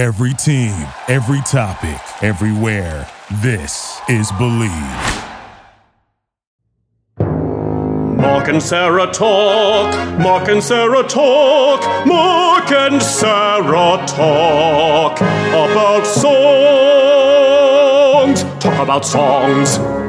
Every team, every topic, everywhere. This is Bleav. Mark and Sarah talk, Mark and Sarah talk, Mark and Sarah talk about songs. Talk about songs.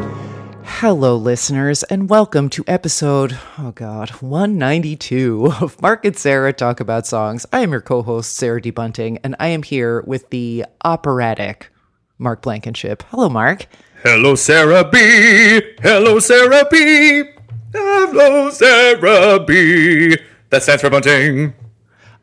Hello, listeners, and welcome to episode, oh God, 192 of Mark and Sarah Talk About Songs. I am your co host, Sarah D. Bunting, and I am here with the operatic Mark Blankenship. Hello, Mark. Hello, Sarah B. Hello, Sarah B. Hello, Sarah B. That stands for bunting.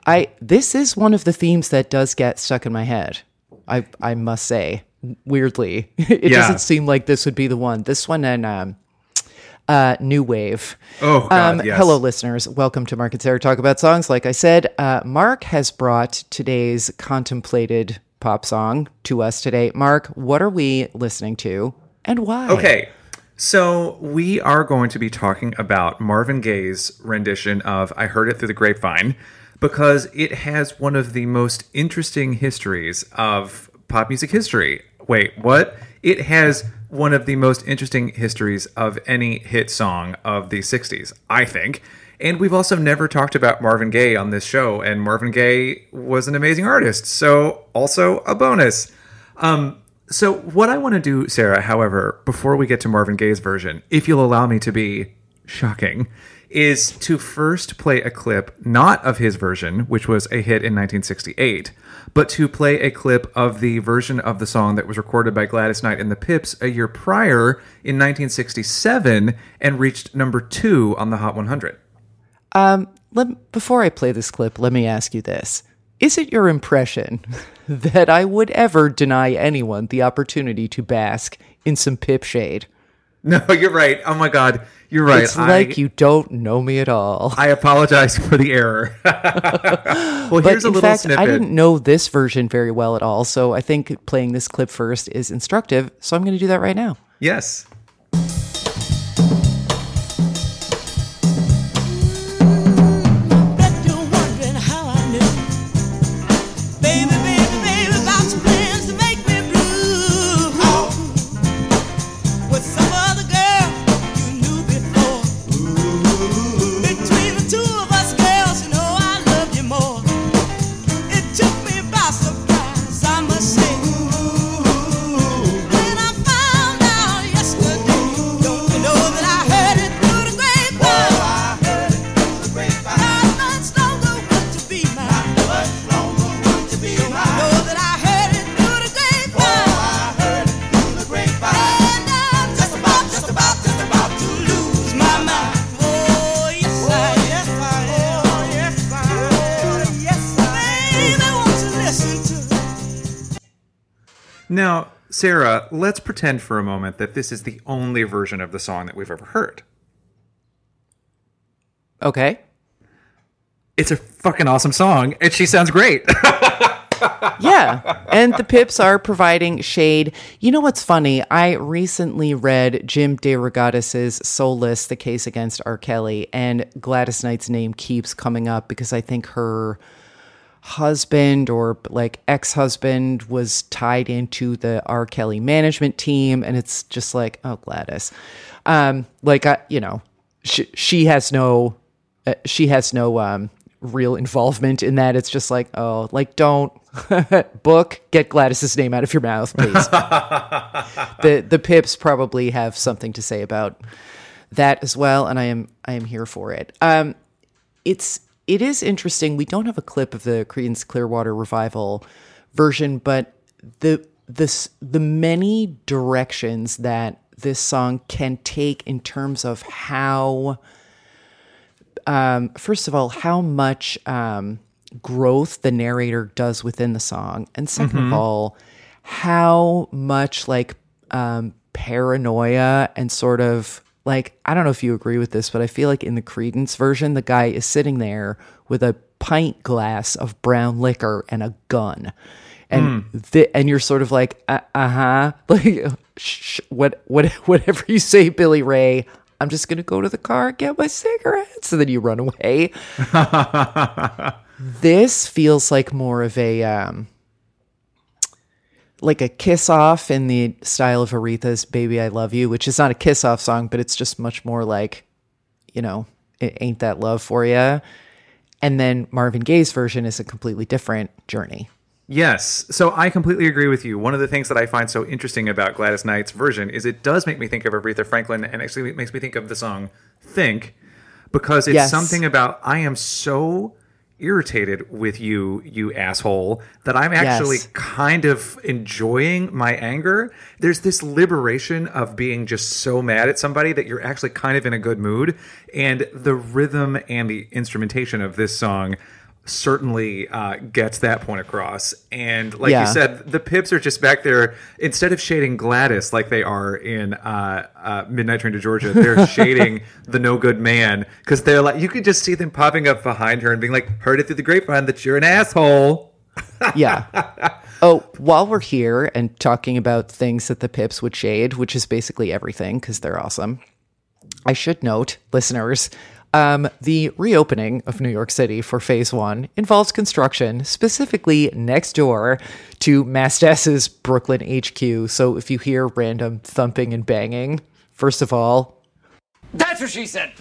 I this is one of the themes that does get stuck in my head. I I must say, weirdly, it Yeah. doesn't seem like this would be the one. This one and um, uh, New Wave. Oh, God, um, yes. Hello, listeners. Welcome to Mark and Sarah Talk About Songs. Like I said, uh, Mark has brought today's contemplated pop song to us today. Mark, what are we listening to and why? Okay, so we are going to be talking about Marvin Gaye's rendition of I Heard It Through the Grapevine because it has one of the most interesting histories of pop music history. Wait, what? It has one of the most interesting histories of any hit song of the 60s, I think. And we've also never talked about Marvin Gaye on this show, and Marvin Gaye was an amazing artist, so also a bonus. Um, so what I want to do, Sarah, however, before we get to Marvin Gaye's version, if you'll allow me to be shocking, is to first play a clip not of his version, which was a hit in 1968, but to play a clip of the version of the song that was recorded by Gladys Knight and the Pips a year prior in 1967 and reached number two on the Hot 100. Um, let, before I play this clip, let me ask you this. Is it your impression that I would ever deny anyone the opportunity to bask in some pip shade? No, you're right. Oh my God, you're right. It's like I- you don't know me at all. I apologize for the error. well, here's a in little fact, snippet. I didn't know this version very well at all, so I think playing this clip first is instructive. So I'm going to do that right now. Yes. Sarah, let's pretend for a moment that this is the only version of the song that we've ever heard. Okay. It's a fucking awesome song, and she sounds great. Yeah. and the Pips are providing shade. You know what's funny? I recently read Jim DeRogatis' Soulless, The Case Against R. Kelly, and Gladys Knight's name keeps coming up because I think her husband or like ex-husband was tied into the R. Kelly management team and it's just like oh Gladys. Um like I you know she, she has no uh, she has no um real involvement in that. It's just like oh like don't book get Gladys's name out of your mouth please. The the pips probably have something to say about that as well and I am I am here for it. Um it's it is interesting. We don't have a clip of the Creedence Clearwater Revival version, but the this the many directions that this song can take in terms of how um, first of all, how much um, growth the narrator does within the song, and 2nd of all, how much like um, paranoia and sort of like I don't know if you agree with this, but I feel like in the Creedence version, the guy is sitting there with a pint glass of brown liquor and a gun. And the, and you're sort of like uh huh like sh- what what whatever you say Billy Ray I'm just gonna go to the car get my cigarettes. And then you run away. This feels like more of a um like a kiss off in the style of Aretha's Baby I Love You, which is not a kiss off song, but it's just much more like, you know, it ain't that love for you. And then Marvin Gaye's version is a completely different journey. Yes. So I completely agree with you. One of the things that I find so interesting about Gladys Knight's version is it does make me think of Aretha Franklin and actually it makes me think of the song Think because it's Yes. something about I am so irritated with you, you asshole, that I'm actually Yes. kind of enjoying my anger. There's this liberation of being just so mad at somebody that you're actually kind of in a good mood. And the rhythm and the instrumentation of this song certainly uh, gets that point across. And like Yeah. you said, the Pips are just back there instead of shading Gladys like they are in uh, uh, Midnight Train to Georgia. They're shading the No Good Man because they're like you could just see them popping up behind her and being like, "Heard it through the grapevine that you're an asshole." Yeah. oh, while we're here and talking about things that the Pips would shade, which is basically everything because they're awesome, I should note, listeners, um, the reopening of New York City for phase one involves construction, specifically next door to Mastess's Brooklyn HQ. So if you hear random thumping and banging, first of all, That's what she said.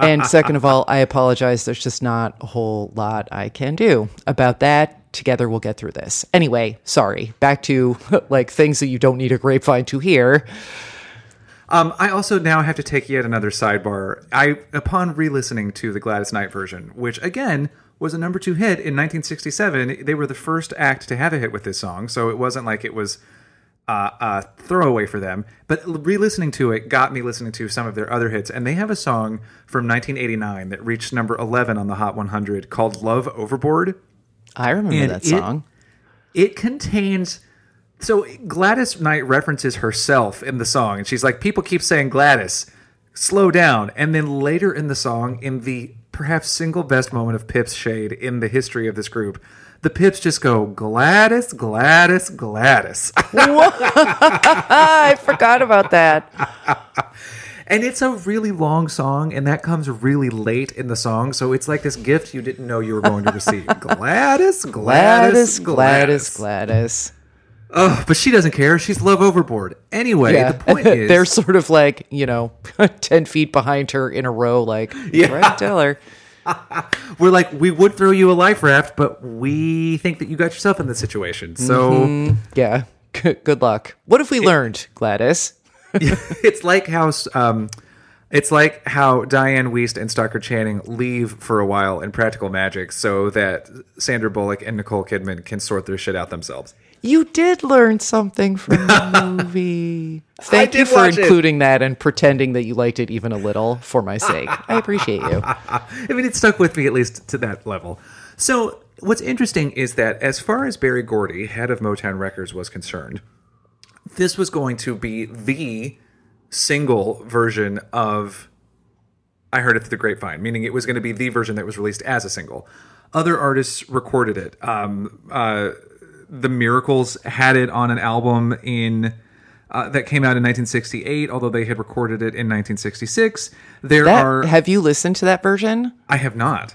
and second of all, I apologize. There's just not a whole lot I can do about that. Together, we'll get through this. Anyway, sorry. Back to like things that you don't need a grapevine to hear. Um, I also now have to take yet another sidebar. I, upon re-listening to the Gladys Knight version, which again was a number two hit in 1967, they were the first act to have a hit with this song, so it wasn't like it was uh, a throwaway for them. But re-listening to it got me listening to some of their other hits, and they have a song from 1989 that reached number 11 on the Hot 100 called "Love Overboard." I remember And that it- song. it contains so Gladys Knight references herself in the song and she's like people keep saying Gladys slow down. And then later in the song in the perhaps single best moment of Pip's shade in the history of this group the Pips just go Gladys Gladys Gladys. I forgot about that. and it's a really long song and that comes really late in the song so it's like this gift you didn't know you were going to receive. Gladys Gladys, Gladys Gladys, Gladys. Oh, but she doesn't care. She's love overboard. Anyway, Yeah, the point is they're sort of like you know, ten feet behind her in a row, like Yeah. right, tell her. we're like we would throw you a life raft but we think that you got yourself in this situation so Mm-hmm. Yeah, good, good luck. What have we learned, Gladys? it's like how um it's like how Dianne Wiest and Stockard Channing leave for a while in Practical Magic so that Sandra Bullock and Nicole Kidman can sort their shit out themselves. You did learn something from the movie. Thank you for watch it. including that and pretending that you liked it even a little for my sake. I appreciate you. I mean, it stuck with me at least to that level. So, what's interesting is that as far as Berry Gordy, head of Motown Records, was concerned, this was going to be the single version of I Heard It Through the Grapevine, meaning it was going to be the version that was released as a single. Other artists recorded it. Um, uh, the Miracles had it on an album in. Uh, that came out in 1968, although they had recorded it in 1966. There That, are. have you listened to that version? I have not.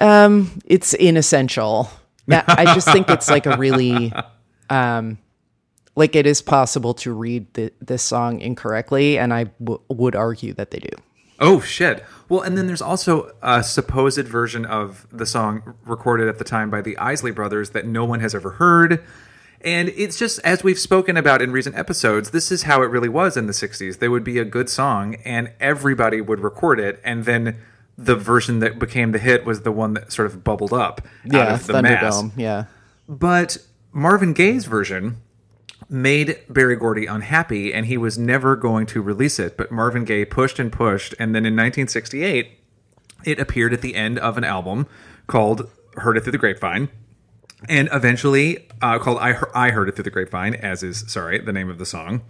It's inessential. Yeah, I just think it's like a really, um, like it is possible to read the, this song incorrectly, and I w- would argue that they do. Oh shit! Well, and then there's also a supposed version of the song recorded at the time by the Isley Brothers that no one has ever heard. And it's just as we've spoken about in recent episodes, this is how it really was in the '60s. There would be a good song, and everybody would record it, and then the version that became the hit was the one that sort of bubbled up out Yeah, of the mass. Thunderdome. Yeah. But Marvin Gaye's version made Berry Gordy unhappy and he was never going to release it. But Marvin Gaye pushed and pushed. And then in 1968, it appeared at the end of an album called Heard It Through the Grapevine. And eventually uh, called I, I Heard It Through the Grapevine, as is, sorry, the name of the song.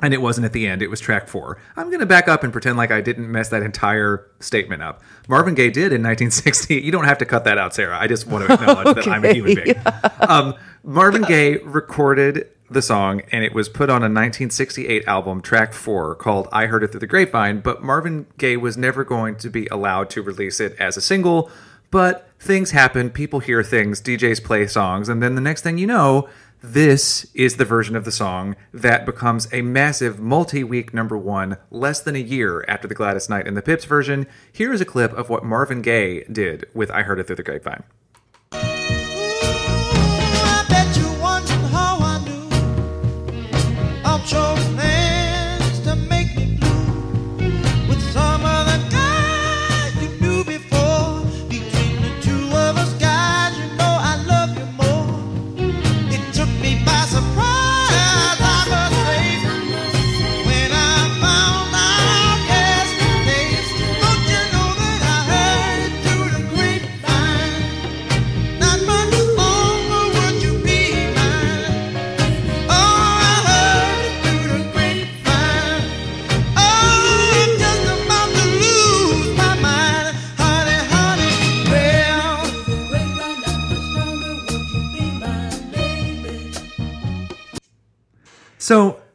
And it wasn't at the end, it was track four. I'm going to back up and pretend like I didn't mess that entire statement up. Marvin Gaye did in 1960. You don't have to cut that out, Sarah. I just want to acknowledge that I'm a human being. Um, Marvin Gaye recorded the song and it was put on a 1968 album, track four, called I Heard It Through the Grapevine. But Marvin Gaye was never going to be allowed to release it as a single But things happen, people hear things, DJs play songs, and then the next thing you know, this is the version of the song that becomes a massive multi week number one less than a year after the Gladys Knight and the Pips version. Here is a clip of what Marvin Gaye did with I Heard It Through the Grapevine.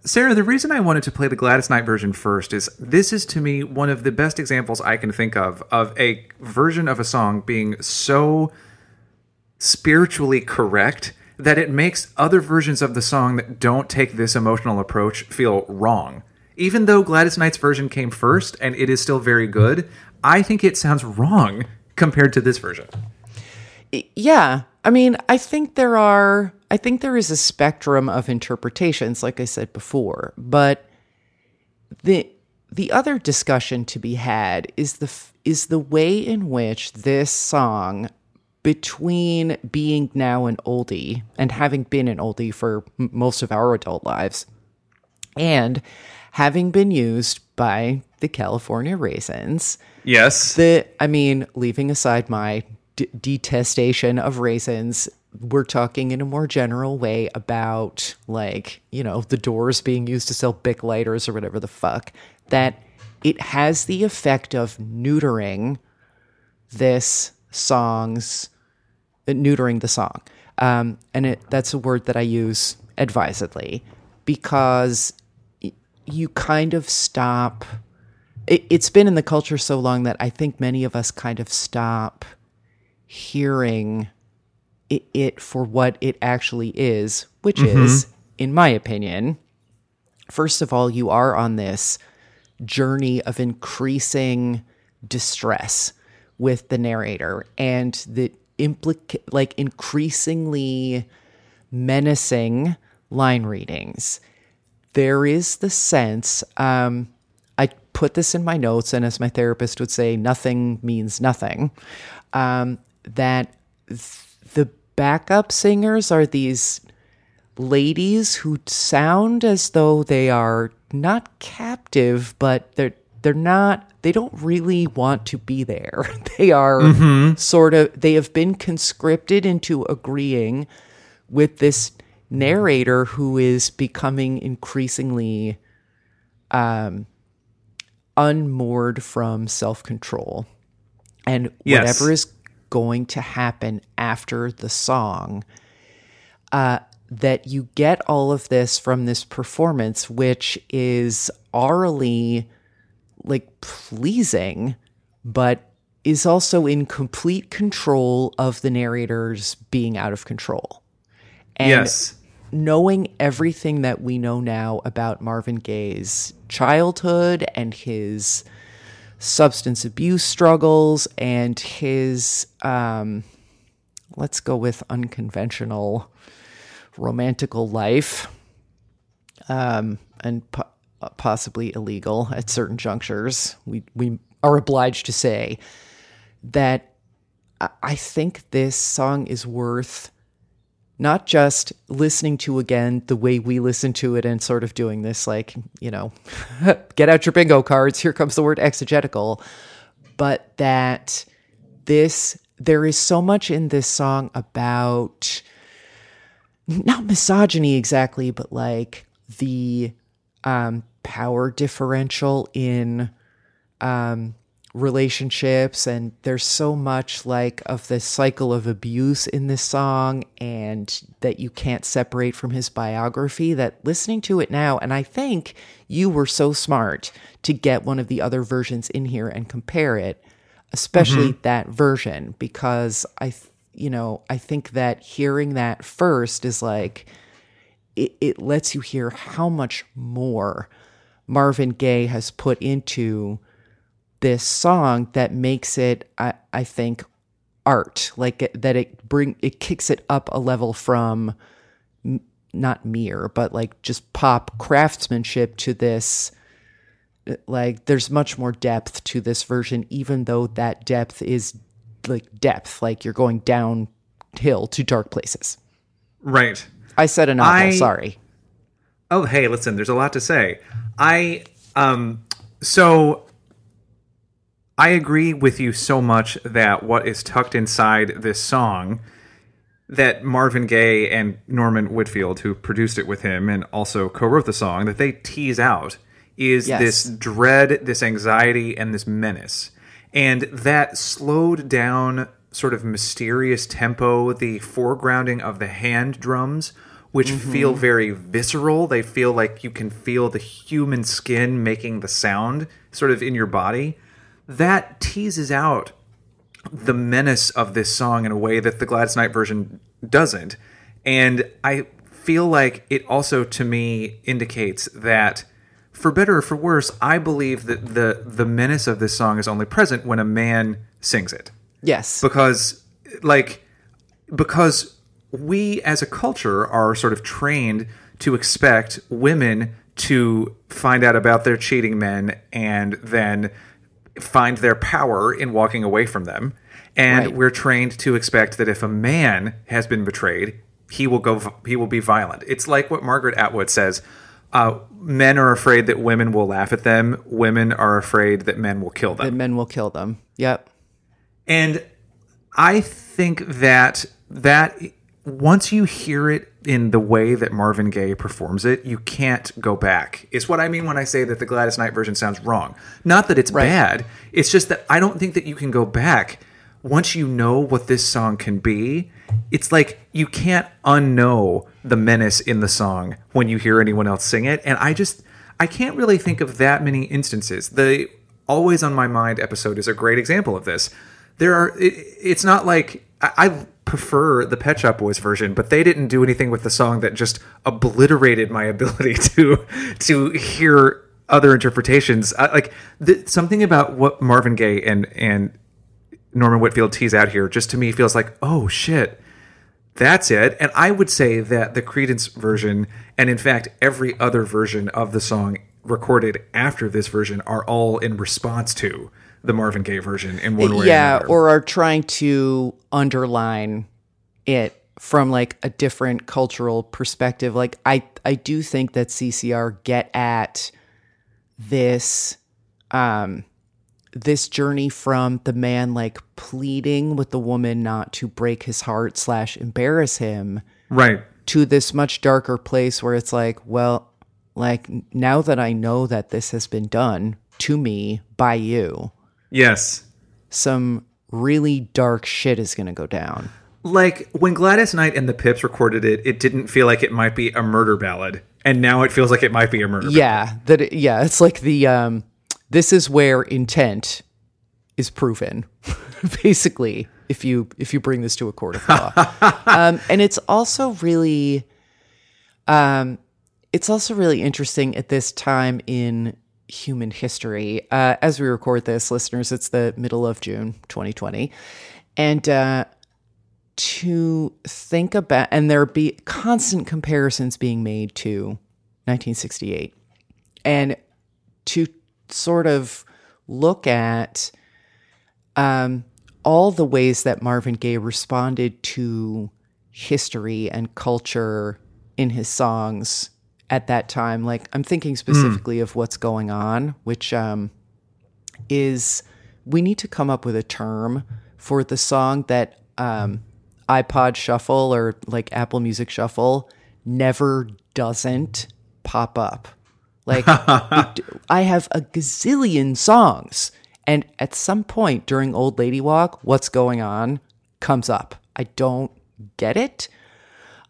Sarah, the reason I wanted to play the Gladys Knight version first is this is to me one of the best examples I can think of of a version of a song being so spiritually correct that it makes other versions of the song that don't take this emotional approach feel wrong. Even though Gladys Knight's version came first and it is still very good, I think it sounds wrong compared to this version. Yeah. I mean, I think there are I think there is a spectrum of interpretations like I said before, but the the other discussion to be had is the is the way in which this song between being now an oldie and having been an oldie for m- most of our adult lives and having been used by the California Raisins Yes. the i mean leaving aside my d- detestation of raisins. We're talking in a more general way about like you know the doors being used to sell bic lighters or whatever the fuck that it has the effect of neutering this song's uh, neutering the song. Um, and it that's a word that i use advisedly because you kind of stop it, it's been in the culture so long that I think many of us kind of stop hearing it, it for what it actually is, which is, in my opinion, first of all, you are on this journey of increasing distress with the narrator and the implica- like increasingly menacing line readings. There is the sense um, i put this in my notes and as my therapist would say nothing means nothing. Um, that th- the backup singers are these ladies who sound as though they are not captive but they're they're not they don't really want to be there. They are sort of they have been conscripted into agreeing with this narrator who is becoming increasingly um unmoored from self-control. And Yes. whatever is going to happen after the song uh, that you get all of this from this performance, which is aurally like pleasing, but is also in complete control of the narrator's being out of control. And yes. knowing everything that we know now about Marvin Gaye's childhood and his substance abuse struggles and his um let's go with unconventional romantical life um and po- uh, possibly illegal at certain junctures. We we are obliged to say that I- I think this song is worth not just listening to again the way we listen to it and sort of doing this like you know get out your bingo cards here comes the word exegetical but that this there is so much in this song about not misogyny exactly but like the um power differential in um relationships and there's so much like of the cycle of abuse in this song and that you can't separate from his biography that listening to it now and I think you were so smart to get one of the other versions in here and compare it especially mm-hmm. that version, because I, you know, I think that hearing that first is like, it, it lets you hear how much more Marvin Gaye has put into this song that makes it, I, I think, art. Like that it bring it kicks it up a level from m- not mere, but like just pop craftsmanship to this. Like there's much more depth to this version, even though that depth is like depth, like you're going downhill to dark places. Right. I said enough. I- sorry. Oh, hey, listen, there's a lot to say. I um so I agree with you so much that what is tucked inside this song that Marvin Gaye and Norman Whitfield, who produced it with him and also co-wrote the song, that they tease out is Yes. this dread, this anxiety, and this menace. And that slowed down sort of mysterious tempo, the foregrounding of the hand drums, which mm-hmm. feel very visceral. They feel like you can feel the human skin making the sound sort of in your body. That teases out the menace of this song in a way that the Gladys Knight version doesn't. And I feel like it also to me indicates that for better or for worse, I believe that the the menace of this song is only present when a man sings it. Yes. Because like because we as a culture are sort of trained to expect women to find out about their cheating men and then find their power in walking away from them. And Right. we're trained to expect that if a man has been betrayed, he will go he will be violent. It's like what Margaret Atwood says, uh, men are afraid that women will laugh at them, women are afraid that men will kill them. the men will kill them. Yep. And I think that that once you hear it in the way that Marvin Gaye performs it, you can't go back. It's what I mean when I say that the Gladys Knight version sounds wrong. Not that it's Right. bad. It's just that I don't think that you can go back once you know what this song can be. It's like you can't unknow the menace in the song when you hear anyone else sing it. And I just I can't really think of that many instances. The Always on My Mind episode is a great example of this. There are it, it's not like I, I prefer the Pet Shop Boys version, but they didn't do anything with the song that just obliterated my ability to to hear other interpretations. I, like the, something about what Marvin Gaye and and Norman Whitfield tease out here just to me feels like, oh shit, that's it. And I would say that the Creedence version, and in fact every other version of the song recorded after this version, are all in response to the Marvin Gaye version in one way. or yeah, another. or are trying to underline it from like a different cultural perspective. Like I I do think that CCR get at this um this journey from the man like pleading with the woman not to break his heart slash embarrass him right. to this much darker place where it's like, well, like now that I know that this has been done to me by you, Yes. some really dark shit is going to go down. Like when Gladys Knight and the Pips recorded it, it didn't feel like it might be a murder ballad, and now it feels like it might be a murder. Yeah, that it, yeah, it's like the um this is where intent is proven. Basically, if you if you bring this to a court of law. um and it's also really um it's also really interesting at this time in human history. Uh as we record this, listeners, it's the middle of June 2020. And uh to think about and there be constant comparisons being made to 1968 and to sort of look at um, all the ways that Marvin Gaye responded to history and culture in his songs at that time. Like, I'm thinking specifically of what's going on, which um, is we need to come up with a term for the song that um, iPod Shuffle or like Apple Music Shuffle never doesn't pop up. Like, it, I have a gazillion songs, and at some point during Old Lady Walk, what's going on comes up. I don't get it.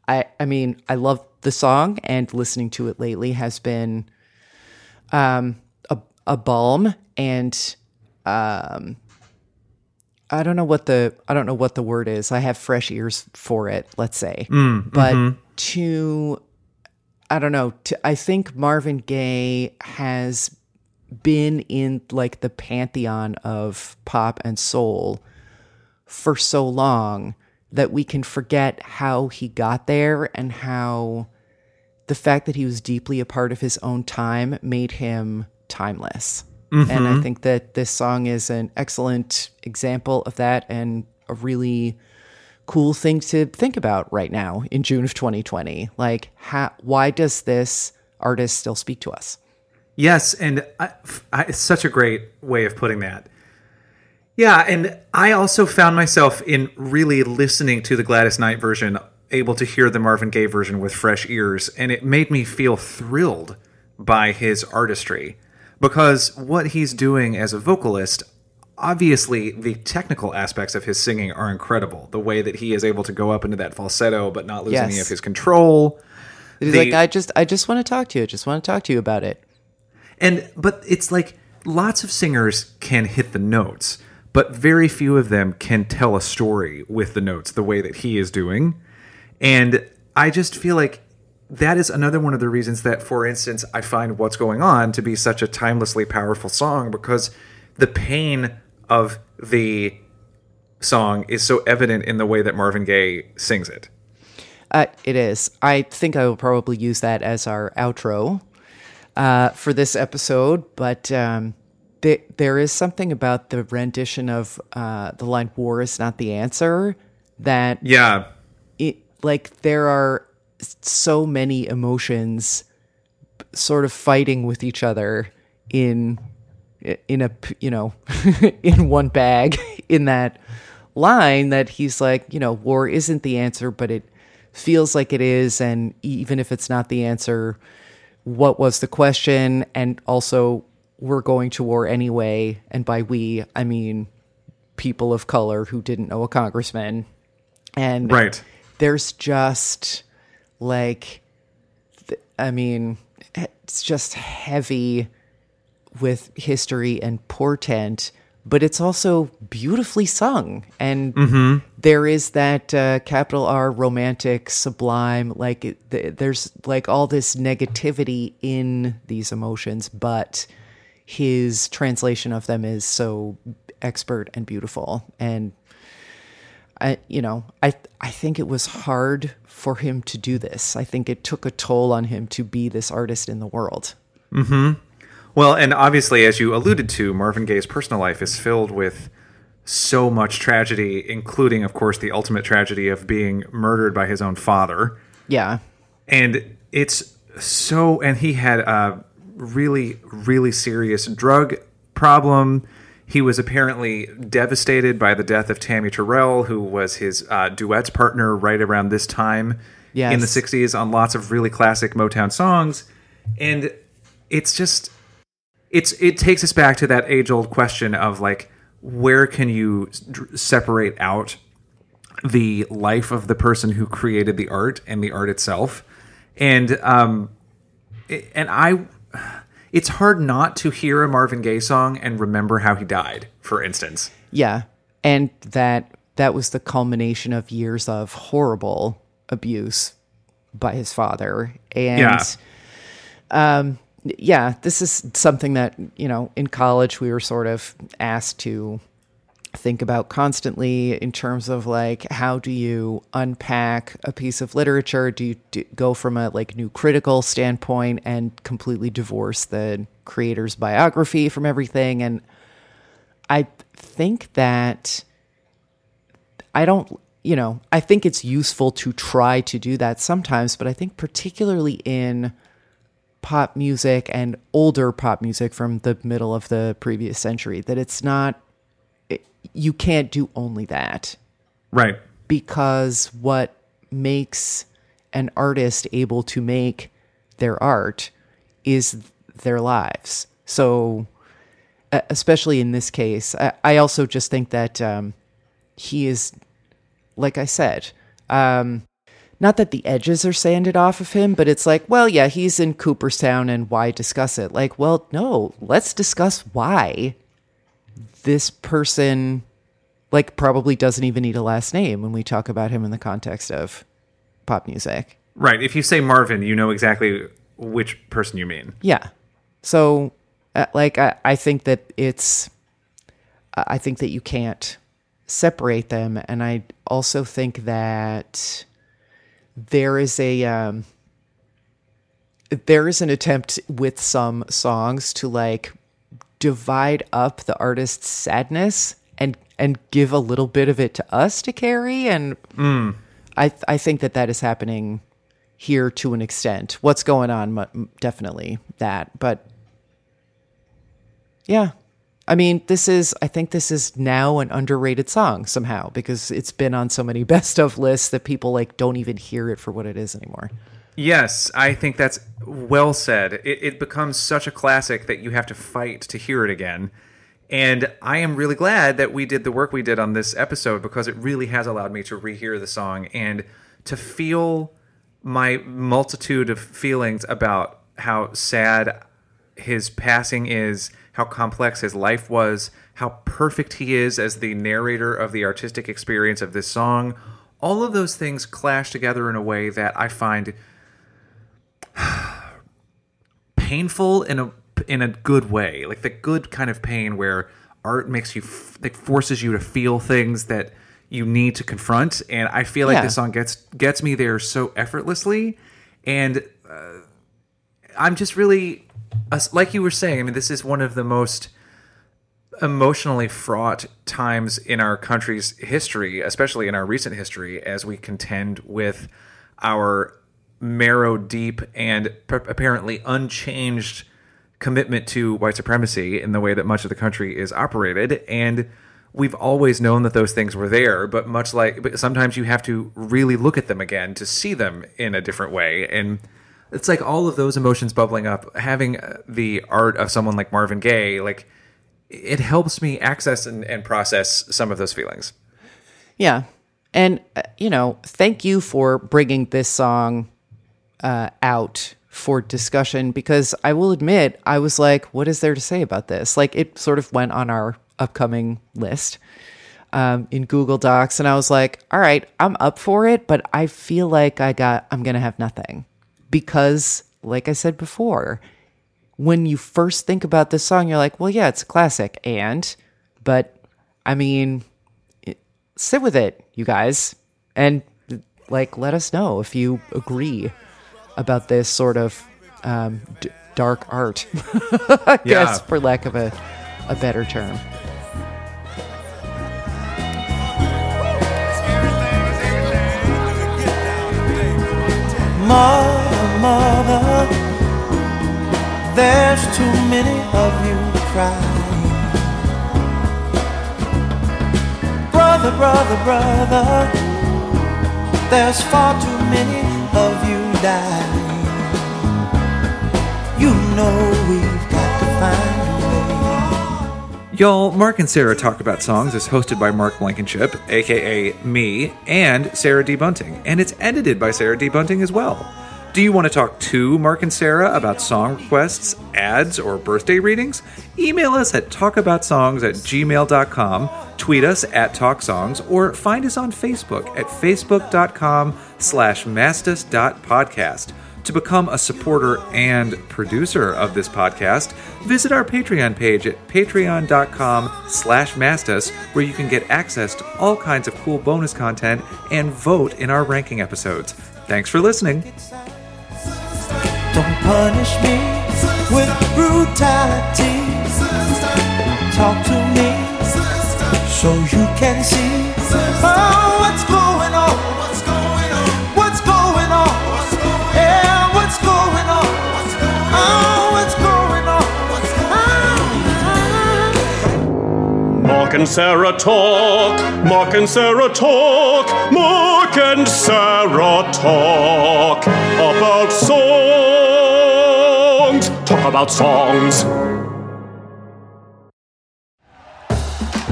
I I mean, I love the song, and listening to it lately has been um, a a balm and um, I don't know what the I don't know what the word is. I have fresh ears for it, let's say. but to I don't know, to, I think Marvin Gaye has been in like the pantheon of pop and soul for so long that we can forget how he got there and how the fact that he was deeply a part of his own time made him timeless. And I mm-hmm. think that this song is an excellent example of that and a really cool thing to think about right now in June of 2020. Like, how, why does this artist still speak to us? Yes, and I, I, it's such a great way of putting that. Yeah, and I also found myself in really listening to the Gladys Knight version, able to hear the Marvin Gaye version with fresh ears, and it made me feel thrilled by his artistry because what he's doing as a vocalist obviously the technical aspects of his singing are incredible the way that he is able to go up into that falsetto but not lose any of his control He's The- like, I just, I just want to talk to you. I just want to talk to you about it. And but it's like lots of singers can hit the notes, but very few of them can tell a story with the notes the way that he is doing. And I just feel like that is another one of the reasons that for instance I find what's going on to be such a timelessly powerful song because the pain of the song is so evident in the way that Marvin Gaye sings it. Uh, it is. I think I will probably use that as our outro uh, for this episode. But um, th- there is something about the rendition of uh, the line "War is not the answer" that Yeah. Like there are so many emotions sort of fighting with each other in in a you know in one bag in that line that he's like you know war isn't the answer but it feels like it is and even if it's not the answer what was the question and also we're going to war anyway and by we i mean people of color who didn't know a congressman and Right. There's just like i mean it's just heavy with history and portent but it's also beautifully sung. And there is that uh, capital r romantic sublime like it, th- there's like all this negativity in these emotions but his translation of them is so expert and beautiful. And I, you know, I I think it was hard for him to do this. I think it took a toll on him to be this artist in the world. Hmm. Well, and obviously, as you alluded to, Marvin Gaye's personal life is filled with so much tragedy, including, of course, the ultimate tragedy of being murdered by his own father. Yeah, And it's so, and he had a really, really serious drug problem. He was apparently devastated by the death of Tammy Terrell, who was his uh, duets partner right around this time in the 60s on lots of really classic Motown songs. And it's just it's it takes us back to that age old question of like where can you dr- separate out the life of the person who created the art and the art itself and um and i it's hard not to hear a marvin gaye song and remember how he died for instance yeah, and that that was the culmination of years of horrible abuse by his father. And Yeah. um, yeah, this is something that you know in college we were sort of asked to think about constantly in terms of like how do you unpack a piece of literature? Do you do, go from a like new critical standpoint and completely divorce the creator's biography from everything? And i think that i don't you know i think it's useful to try to do that sometimes but i think particularly in pop music and older pop music from the middle of the previous century that it's not you can't do only that. Right. Because what makes an artist able to make their art is their lives. So especially in this case i, I also just think that um, he is like i said um, not that the edges are sanded off of him, but it's like, well, yeah, he's in Cooperstown and why discuss it? Like, well, no, let's discuss why this person like probably doesn't even need a last name when we talk about him in the context of pop music. Right. If you say Marvin, you know exactly which person you mean. Yeah. So, uh, like, I, I think that it's, I think that you can't separate them. And I also think that there is a, um, there is an attempt with some songs to like divide up the artist's sadness and and give a little bit of it to us to carry and I I think that that is happening here to an extent. What's going on? mu- Definitely that, but yeah. I mean, this is I think this is now an underrated song somehow because it's been on so many best of lists that people like don't even hear it for what it is anymore. Yes, I think that's well said. It, it becomes such a classic that you have to fight to hear it again. And I am really glad that we did the work we did on this episode because it really has allowed me to rehear the song and to feel my multitude of feelings about how sad his passing is, how complex his life was, how perfect he is as the narrator of the artistic experience of this song. All of those things clash together in a way that I find painful in a in a good way, like the good kind of pain where art makes you f- like forces you to feel things that you need to confront. And I feel like Yeah. this song gets gets me there so effortlessly, and uh, I'm just really uh, like you were saying. I mean, this is one of the most emotionally fraught times in our country's history, especially in our recent history, as we contend with our marrow deep and p- apparently unchanged commitment to white supremacy in the way that much of the country is operated. And we've always known that those things were there, but much like, but sometimes you have to really look at them again to see them in a different way. And it's like all of those emotions bubbling up, having uh, the art of someone like Marvin Gaye, like, it helps me access and, and process some of those feelings. Yeah. And, uh, you know, thank you for bringing this song uh, out for discussion because I will admit, I was like, what is there to say about this? Like, it sort of went on our upcoming list um, in Google Docs. And I was like, all right, I'm up for it, but I feel like I got, I'm to have nothing because, like I said before, when you first think about this song, you're like, well, yeah, it's a classic. And, but I mean, sit with it, you guys, and like let us know if you agree about this sort of um, d- dark art. I Yeah. guess, for lack of a a better term. Mother, mother, there's too many of you crying. Brother, brother, brother, there's far too many of you Y'all, Mark and Sarah Talk About Songs is hosted by Mark Blankenship, aka me, and Sarah D. Bunting, and it's edited by Sarah D. Bunting as well. Do you want to talk to Mark and Sarah about song requests, ads, or birthday readings? Email us at talkaboutsongs at gmail.com, tweet us at talksongs, or find us on Facebook at facebook.com slash mastus.podcast. To become a supporter and producer of this podcast, visit our Patreon page at patreon.com slash mastus, where you can get access to all kinds of cool bonus content and vote in our ranking episodes. Thanks for listening. Don't punish me with brutality. Talk to me so you can see oh, what's going and Sarah talk. Mark and Sarah talk. Mark and Sarah talk about songs. Talk about songs.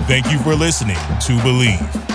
Thank you for listening to Bleav.